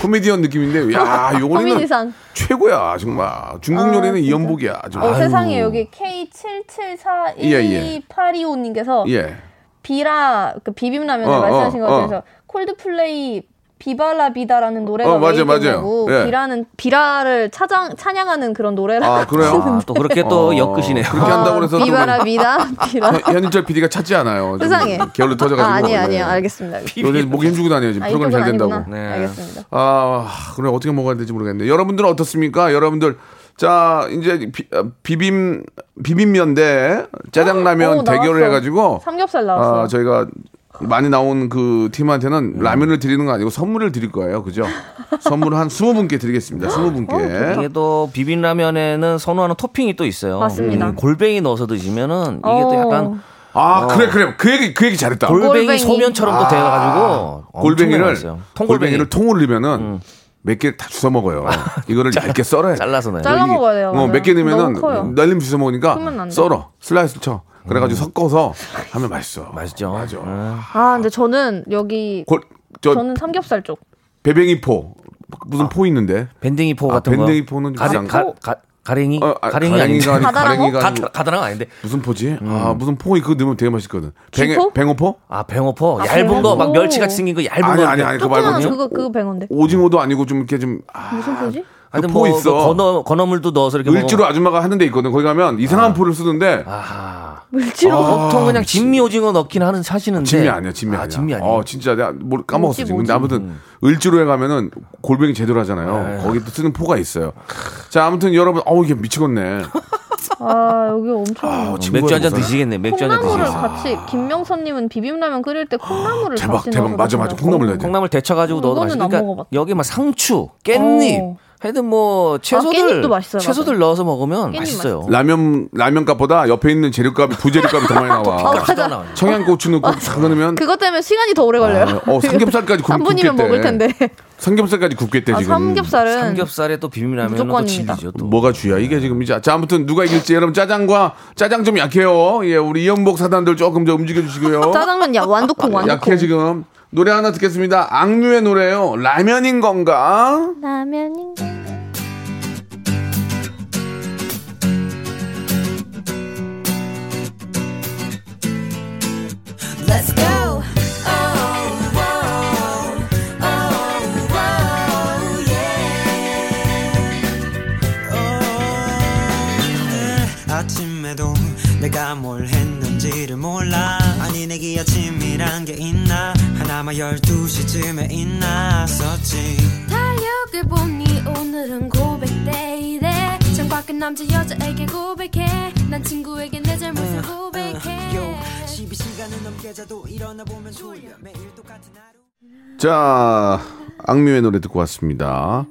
코미디언 느낌인데 야 코미디상. 최고야 정말 중국 아, 요리는? 이연복이야 좀. 어. 세상에 여기 예, K77412825님께서 예 비라 그 비빔라면을 어, 말씀하신 어, 것 어. 같아서 콜드플레이 비발라 비다라는 노래가 어, 맞아요, 맞아요. 예. 비라는 비라를 차장 찬양하는 그런 노래라 아 그래요 아, 또 그렇게 또 어, 엮으시네요. 그렇게 한다고 그래서 또 비바라 비다 비라 현- 현인철 PD가 찾지 않아요. 좀 세상에. 게을러 터져가지고. 아, 아니에요 네. 아니에요 알겠습니다 요새 목에 힘주고 다녀요. 지금 아, 프로그램 잘 된다고. 아니구나. 네. 알겠습니다 아, 그래 어떻게 먹어야 될지 모르겠는데. 여러분들은 어떻습니까? 여러분들 자 이제 비, 아, 비빔 비빔면 대 짜장라면 오, 대결을 나왔어. 해가지고 삼겹살 나왔어 아, 저희가 많이 나온 그 팀한테는 라면을 드리는 거 아니고 선물을 드릴 거예요. 그죠? 선물을 한 20분께 드리겠습니다. 20분께. 이게 또 비빔라면에는 선호하는 토핑이 또 있어요. 맞습니다. 음, 골뱅이 넣어서 드시면은 이게 또 어. 약간 아, 그래, 그래. 그 얘기, 그 얘기 잘했다. 골뱅이, 골뱅이. 소면처럼 또 돼가지고 아, 골뱅이를, 통골뱅이. 골뱅이를 통으로 넣으면은 몇개 다 주워 먹어요. 이거를 얇게 썰어야 돼. 잘라서 넣어요. 잘라 이게- 먹어야 돼요, 어, 맞아요. 몇개 넣으면은. 날림 주워 먹으니까. 썰어. 슬라이스 쳐. 그래가지고 섞어서 하면 맛있어. 맛있죠. 맞아. 음. 아 근데 저는 여기 골, 저 저는 삼겹살 쪽 배뱅이 포 무슨 포 있는데? 밴댕이 포 아, 같은 거. 밴댕이 포는 가리, 비싼 가, 거? 가, 가랭이? 어, 아, 가랭이. 가랭이가 아니- 가다랑어? 가랭이가 가, 아니고 가다랑 아닌데. 무슨 포지? 음. 아 무슨 포 그거 넣으면 되게 맛있거든. 쥐포? 뱅어포? 아, 뱅어포. 아, 얇은 거, 막 뱅어포. 멸치 같이 생긴 거 얇은 아니 거. 아니 아니 그거 말고 조그만 좀 그거 그거 백원데 오징어도 아니고 좀 이렇게 좀 아, 무슨 포지? 하여튼 포 뭐 있어. 그 건어, 건어물도 넣어서 이렇게 을지로 아줌마가 하는 데 있거든. 거기 가면 이상한 포를 쓰는데 아하. 물지로 보통 그냥 진미 오징어 넣긴 하는 사시는데. 진미 아니야, 진미 아, 아니야. 진미 아니에요. 어, 진짜 내가 뭘 까먹었어 지금. 근데? 아무튼 을지로에 가면은 골뱅이 제대로 하잖아요. 거기 또 쓰는 포가 있어요. 자, 아무튼 여러분, 어우 이게 미치겠네. 아 여기 엄청 아, 친구가 맥주 한 잔. 드시겠네. 맥주 한잔 콩나물을 드시겠네. 같이 김명선님은 비빔라면 끓일 때 콩나물을 대박, 대박. 맞아, 맞아. 콩나물 넣어야 돼. 콩나물 데쳐가지고. 안 그러니까. 여기 막 상추, 깻잎, 어. 하여튼 뭐 채소들, 깻잎도 맛있어요, 채소들 넣어서 먹으면 깻잎 맛있어요. 라면 라면값보다 옆에 있는 재료값이 부재료값이 더 많이 아, 나와. 맞아. 나와요. 청양고추 넣고 싹 넣으면 그것 때문에 시간이 더 오래 걸려요. 어, 삼겹살까지 굽, 3분이면 굽겠대. 먹을 텐데. 삼겹살까지 굽겠대 아, 지금. 삼겹살은 삼겹살에 또 비빔라면은 또. 진리죠. 또. 뭐가 주야 이게 지금 이제 자 아무튼 누가 이길지 여러분 짜장과 짜장 좀 약해요. 예, 우리 이영복 사단들 조금 좀 움직여 주시고요. 짜장면 야 완두콩 완두콩. 약해 지금 노래 하나 듣겠습니다. 악뮤의 노래요. 라면인 건가? 라면인 Let's 아침에도 내가 뭘 했는지를 몰라. 아니 내게 아침이란 게 있나? 하나만 12시쯤에 있나었지. 달력을 보니 오늘은 고백데이래. 창밖은 남자 여자에게 고백해. 난 친구에게 내 잘못을 고백해. 요 12시간을 넘게 자도 일어나 보면 졸려. 매일 똑같은 하루. 자 악뮤의 노래 듣고 왔습니다.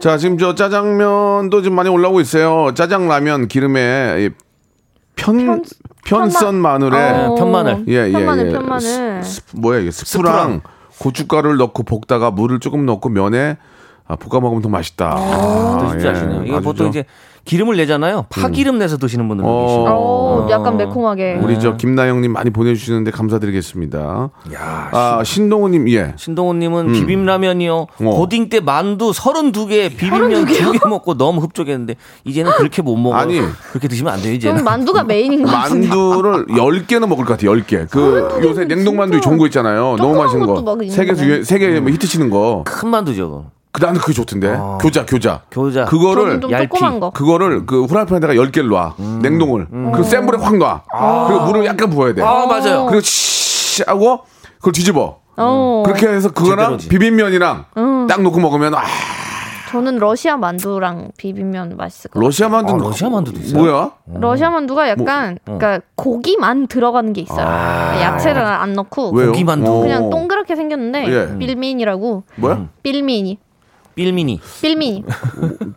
자 지금 저 짜장면도 지금 많이 올라오고 있어요. 짜장 라면 기름에 이 편, 편- 편 선 마늘에 어, 편마늘. 예, 예, 편마늘 예. 편마늘. 스- 스- 뭐야 이게 스프랑 고춧가루를 넣고 볶다가 물을 조금 넣고 면에 아, 볶아 먹으면 더 맛있다. 또 아, 진짜 아시네요. 이거 아주 보통 저- 이제 기름을 내잖아요. 파기름 내서 드시는 분들 어. 계시고. 어, 약간 매콤하게. 우리 저 김나영님 많이 보내주시는데 감사드리겠습니다. 아 신동우님 예. 신동훈님은 비빔라면이요. 어. 고딩 때 만두 32개, 비빔면 2개 먹고 너무 흡족했는데 이제는 그렇게 못 먹어요. 아니. 그렇게 드시면 안 돼요, 그럼 이제는. 만두가 메인인 것 같은데. 만두를 10개는 먹을 것 같아, 10개. 그 요새 냉동 만두 좋은 거 있잖아요. 너무 맛있는 거. 세계에서 세계 뭐 히트 치는 거. 큰 만두죠. 그 나는 그게 좋던데. 교자, 교자. 교자. 그거를 좀. 조그만 거. 그거를 그 후라이팬에다가 10개를 놔. 냉동을. 그리고 센 불에 확 놔. 그리고 물을 약간 부어야 돼. 아, 맞아요. 그리고 치 하고 그걸 뒤집어. 어. 그렇게 해서 그거랑 제대로지. 비빔면이랑 딱 놓고 먹으면 아, 저는 러시아 만두랑 비빔면 맛있을 것 같아요. 러시아 만두 아, 러시아 만두도 있어요? 뭐야? 러시아 만두가 약간 뭐, 그러니까 고기만 들어가는 게 있어요. 야채를 안 넣고 아. 왜요? 고기 만두. 어. 그냥 동그랗게 생겼는데 예. 빌민이라고 뭐야? 빌민이 삘미니. 빌민이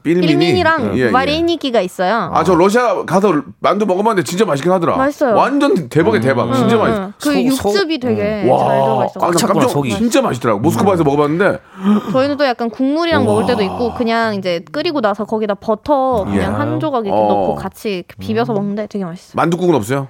빌미니. 빌민이랑 예, 예. 마레니기가 있어요. 아, 저 러시아 가서 만두 먹어봤는데 진짜 맛있긴 하더라. 맛있어요. 완전 대박이 대박. 진짜 응, 맛있어. 응. 그 소- 소- 육즙이 되게 와, 잘 들어가 있어. 아, 깜짝 속이. 진짜 맛있더라고. 모스크바에서 먹어봤는데 저희는 또 약간 국물이랑 먹을 때도 있고 그냥 이제 끓이고 나서 거기다 버터 그냥 예. 한 조각 이렇게 어. 넣고 같이 비벼서 먹는데 되게 맛있어요. 만두국은 없어요?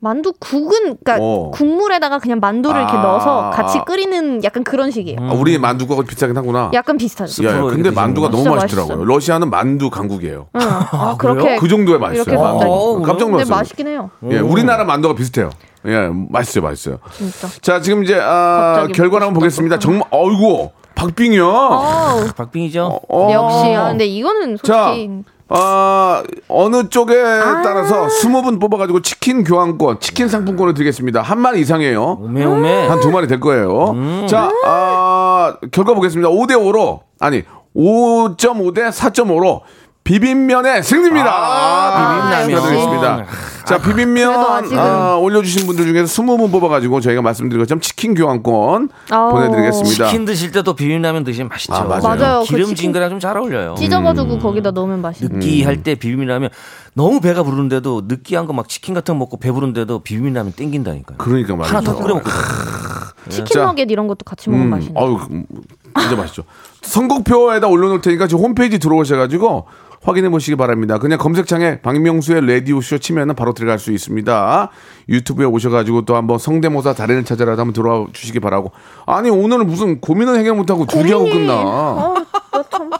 만두 국은 그러니까 어. 국물에다가 그냥 만두를 이렇게 아. 넣어서 같이 끓이는 약간 그런 식이에요. 아, 우리 만두가 비슷하긴 하구나. 약간 비슷하죠. 야, 야, 근데 만두가 너무 맛있더라고요. 맛있어요. 러시아는 만두 강국이에요. 응. 아, 그렇게 그 정도의 맛있어요. 이렇게 갑자기. 어, 깜짝 근데 놀랐어요. 맛있긴 해요. 예, 우리나라 만두가 비슷해요. 예, 맛있어요, 맛있어요. 진짜. 자, 지금 이제 아, 결과를 한번 보겠습니다. 정말 어이구, 박빙이요. 어우, 박빙이죠. 어. 역시. 아, 근데 이거는 자, 솔직히 아, 어느 쪽에 아. 따라서 20분 뽑아가지고 치킨 교환권, 치킨 상품권을 드리겠습니다. 한 마리 이상이에요. 오메 오메. 한 두 마리 될 거예요. 자, 아, 결과 보겠습니다. 5대5로, 아니, 5.5 대 4.5로 비빔면의 승리입니다. 아, 비빔라면. 축하드리겠습니다. 자, 그래도 비빔면 아, 올려주신 분들 중에서 20분 뽑아가지고 저희가 말씀드린 것처럼 치킨 교환권 아우. 보내드리겠습니다. 치킨 드실 때도 비빔라면 드시면 맛있죠. 아, 맞아요. 맞아요. 그 기름진 거랑 좀 잘 어울려요. 찢어가지고 음. 거기다 넣으면 맛있어. 느끼할 때 비빔라면 너무 배가 부르는데도 느끼한 거 막 치킨 같은 거 먹고 배부른데도 비빔라면 땡긴다니까요. 그러니까 말이죠. 하나 더 끓여 먹고 치킨 자. 너겟 이런 것도 같이 먹으면 음, 맛있네. 아유, 음, 진짜 맛있죠. 선곡표에다 올려놓을 테니까 지금 홈페이지 들어오셔가지고 확인해 보시기 바랍니다. 그냥 검색창에 박명수의 라디오쇼 치면은 바로 들어갈 수 있습니다. 유튜브에 오셔가지고 또 한번 성대모사 달인을 찾아라도 한번 들어와 주시기 바라고. 아니, 오늘은 무슨 고민은 해결 못하고 두개 하고 고민이- 끝나. 어,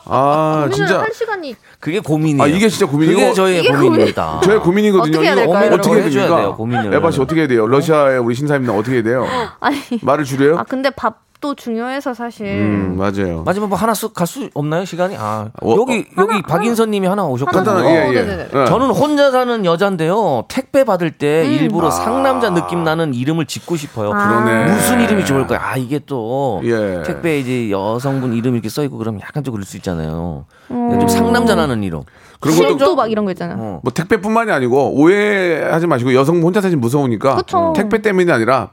아, 진짜. 할 시간이 그게 고민이에요. 아, 이게 진짜 고민이고. 그게 저희의 이게 고민입니다. 저의 고민이거든요. 어떻게 해야 될까요, 어떻게 해야 됩니까? 돼요, 고민을. 에바 씨 어떻게 해야 돼요? 러시아의 우리 신사입니다. 어떻게 해야 돼요? 아니. 말을 줄여요? 아 근데 밥도 중요해서 사실. 음, 맞아요. 마지막 뭐 하나 쓱갈수 없나요 시간이? 아 어, 여기 여기 박인선님이 하나 오셨거든요. 간단하게, 예, 예. 네네네. 예. 저는 혼자 사는 여자인데요. 택배 받을 때 음. 일부러 상남자 느낌 나는 이름을 짓고 싶어요. 아. 그러네. 무슨 이름이 좋을까요? 아 이게 또 예. 택배 이제 여성분 이름 이렇게 써 있고 그러면 약간 좀 그럴 수 있잖아요. 음. 좀 상남자 나는 이름. 그런 것도 실도 막 이런 거 있잖아요. 어. 뭐 택배뿐만이 아니고 오해하지 마시고 여성 혼자 사진 무서우니까 그쵸. 택배 때문이 아니라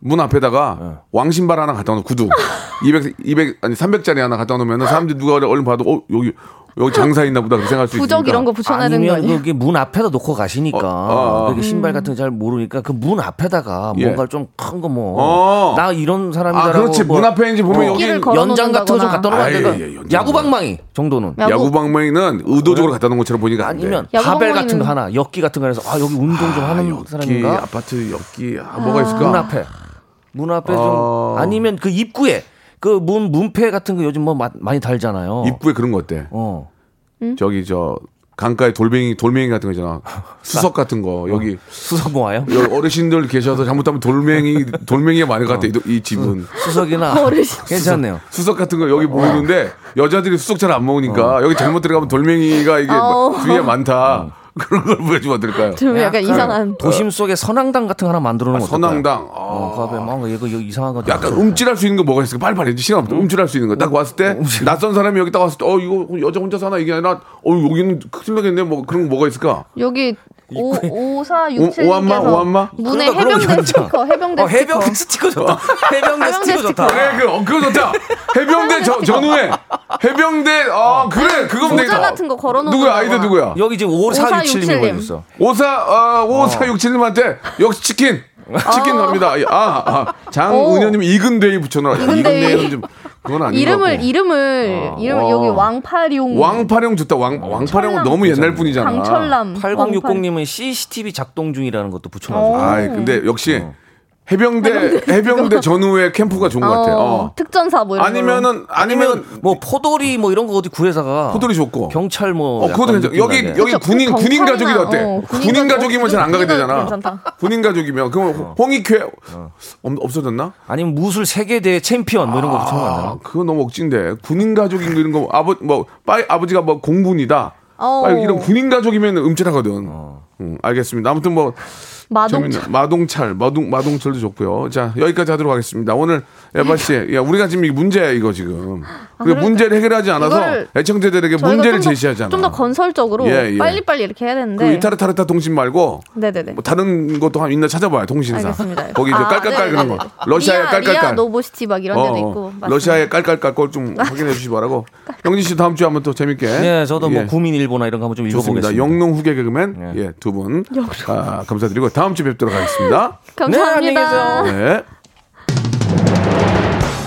문 앞에다가 왕신발 하나 갖다 놓고 구두 200 200 아니 300짜리 하나 갖다 놓으면 사람들이 누가 얼른 봐도 어 여기 여기 장사 있나 보다 그렇게 생각할 수 있으니까 부적 이런 거 붙여놔야 되는 거 아니면 아니에요? 그게 문 앞에다 놓고 가시니까 어, 어, 어. 그게 신발 같은 거 잘 모르니까 그 문 앞에다가 예. 뭔가 좀 큰 거뭐 어. 나 이런 사람이다라고 아 그렇지 뭐문 앞에 이제 보면 어. 여기 연장 같은 거 좀 갖다 놓으면 안? 예, 연장. 야구방망이 정도는 야구- 야구 방망이는 의도적으로 갖다 놓은 것처럼 보니까 안 돼. 아니면 바벨 같은 거 하나 엮기 같은 거 해서 아 여기 운동 좀 하는 엽기, 사람인가 아파트 엽기 아, 뭐가 있을까? 문 앞에 문 앞에 어. 좀 아니면 그 입구에 그 문 문패 같은 거 요즘 뭐 마- 많이 달잖아요. 입구에 그런 거 어때? 어. 저기 저 강가에 돌멩이 돌멩이 같은 거 있잖아. 수석 같은 거 여기 수석 모아요? 여기 어르신들 계셔서 잘못하면 돌멩이 돌멩이가 많을 것 같아 이, 이 집은. 수석이나 괜찮네요. 수석 같은 거 여기 모이는데 여자들이 수석 잘 안 먹으니까 여기 잘못 들어가면 돌멩이가 이게 어. 주위에 많다. 그런 걸 보여주면 어떨까요? 좀 약간 이상한. 도심 속에 선앙당 같은 거 하나 만들어 놓으면 어떨까요? 선앙당. 어, 아, 그 앞에 뭔가 이거 이거 이상한 거 약간 움찔할 수 있는 거 뭐가 있을까? 빨리 빨리 이제 시간 없다. 움찔할 수 있는 거. 딱 왔을 때 낯선 사람이 여기 딱 왔을 때 어 이거 여자 혼자 사나 이게 아니라 어 여기는 큰일 나겠네. 뭐 그런 거 뭐가 있을까? 여기 오 오사 오- 오한마? 오한마? 문에 그러고 해병대. 스티커 해병대 어, 스티커. 해병대 스티커 좋다. 해병대 스티커 좋다. 그래 그 어, 그거 좋다. 해병대 저, 전후에 해병대 아 그래 그거 모자 같은 거 걸어놓는 누구야 아이들. 누구야? 여기 지금 5467님이 5467님. 보여줬어. 오사 아 오사육칠님한테 역시 치킨 치킨 갑니다. 아, 아 장은현님 이근대이 붙여놔. 이근대이. 좀 그건 아닌 이름을 것 같고. 이름을 이름 어. 여기 왕팔용 왕파령 좋다. 왕 왕파령은 철남. 너무 옛날 분이잖아. 강철남 8060님은 CCTV 작동 중이라는 것도 붙여놔줘. 아, 근데 역시 해병대 해병대 전후에 캠프가 좋은 것 같아. 어. 특전사 뭐 이런 아니면은 아니면 아니면 뭐 포돌이 뭐 이런 거 어디 구해사가 포돌이 좋고. 경찰 뭐 어, 그것도. 느낌 여기 나게. 여기 그쵸, 군인 그 군인 가족이 어때? 어, 군인, 군인 가족. 가족이면 잘 안 가게 되잖아. 괜찮다. 군인 가족이면 그럼 홍익회 없- 없어졌나? 아니면 무술 세계 대회 챔피언 뭐 이런 거 붙여놓으면 안 아, 되나? 그거 너무 억진데. 군인 가족인 거 이런 거 아버 뭐 빠이 아버지가 뭐 공군이다. 어. 빠이 이런 군인 가족이면 음질하거든. 음, 알겠습니다. 아무튼 뭐 마동 재밌네. 마동찰, 마동 마동철도 좋고요. 자 여기까지 하도록 하겠습니다. 오늘 에바 씨, 야 우리가 지금 이 문제야 이거 지금. 그 그러니까 문제를 해결하지 않아서 애청자들에게 문제를 제시하잖아. 좀더 건설적으로 예, 예. 빨리빨리 이렇게 해야 그 되는데 이타르타르타 통신 말고 네네네 뭐 다른 것도 한 있나 찾아봐요 통신사. 알겠습니다. 거기 이제 아, 깔깔깔 그런 거. 러시아의 깔깔깔. 리아 노보스티 막 이런 데도 어, 있고 어. 맞습니다. 러시아의 깔깔깔 걸 좀 확인해 주시기 바라고. 영진 씨 다음 주에 한번 또 재밌게. 네, 저도 뭐 예. 구민 일보나 이런 거 한번 좀 좋습니다. 읽어보겠습니다. 영농 후계 개그맨 예. 예, 두 분. 아, 감사드리고 다음 주에 뵙도록 하겠습니다. 감사합니다. 네. 네.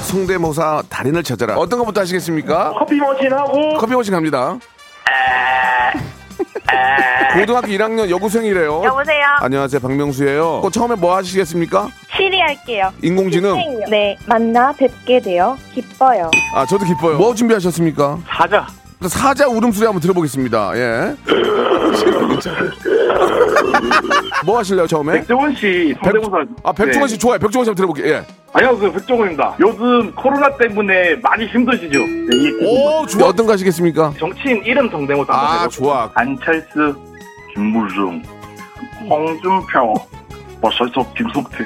성대모사 달인을 찾아라. 어떤 것부터 하시겠습니까? 커피 머신하고 커피 머신 갑니다. 고등학교 1학년 여고생이래요. 여보세요? 안녕하세요, 박명수예요. 그 처음에 뭐 하시겠습니까? 시 리 할게요. 인공지능? 네, 만나 뵙게 되어 기뻐요. 아, 저도 기뻐요. 뭐 준비하셨습니까? 사자. 사자 울음소리 한번 들어보겠습니다. 예. 뭐 하실래요, 처음에? 백종원 씨 성대모사. 아, 백종원 씨 네. 좋아요. 백종원 씨 한번 들어볼게요. 예. 안녕하세요, 백종원입니다. 요즘 코로나 때문에 많이 힘드시죠? 네, 이 오, 좋아. 어떤 거 하시겠습니까? 정치인 이름 성대모사 한번 아. 좋아. 안철수, 김무중, 홍준표, 버설석, 김성태,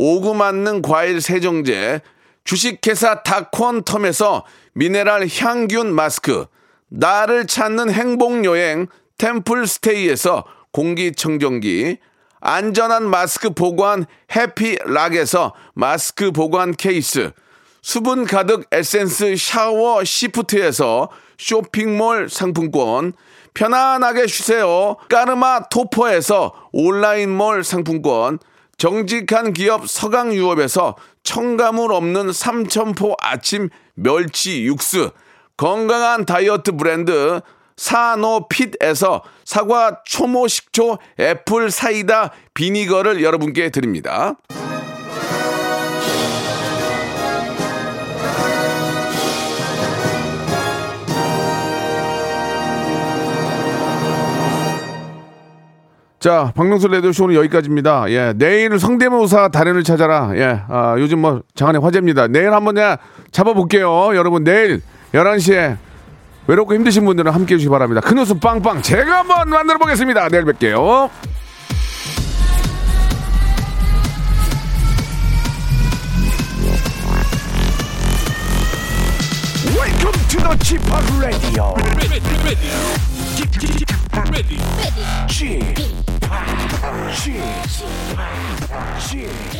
오구 맞는 과일 세정제, 주식회사 다콘텀에서 미네랄 향균 마스크, 나를 찾는 행복여행 템플스테이에서 공기청정기, 안전한 마스크 보관 해피락에서 마스크 보관 케이스, 수분 가득 에센스 샤워 시프트에서 쇼핑몰 상품권, 편안하게 쉬세요. 까르마 토퍼에서 온라인몰 상품권, 정직한 기업 서강유업에서 첨가물 없는 삼천포 아침 멸치 육수, 건강한 다이어트 브랜드 사노핏에서 사과 초모 식초 애플 사이다 비니거를 여러분께 드립니다. 자, 박명수 레디오쇼 오늘 여기까지입니다. 예, 내일 성대모사 달인을 찾아라. 예, 아, 요즘 뭐 장안의 화제입니다. 내일 한번 야 잡아볼게요. 여러분, 내일 11시에 외롭고 힘드신 분들은 함께 해주시기 바랍니다. 큰 웃음 빵빵 제가 한번 만들어 보겠습니다. 내일 뵐게요. Welcome to the Chip Radio. Chip, Cheers. Cheers.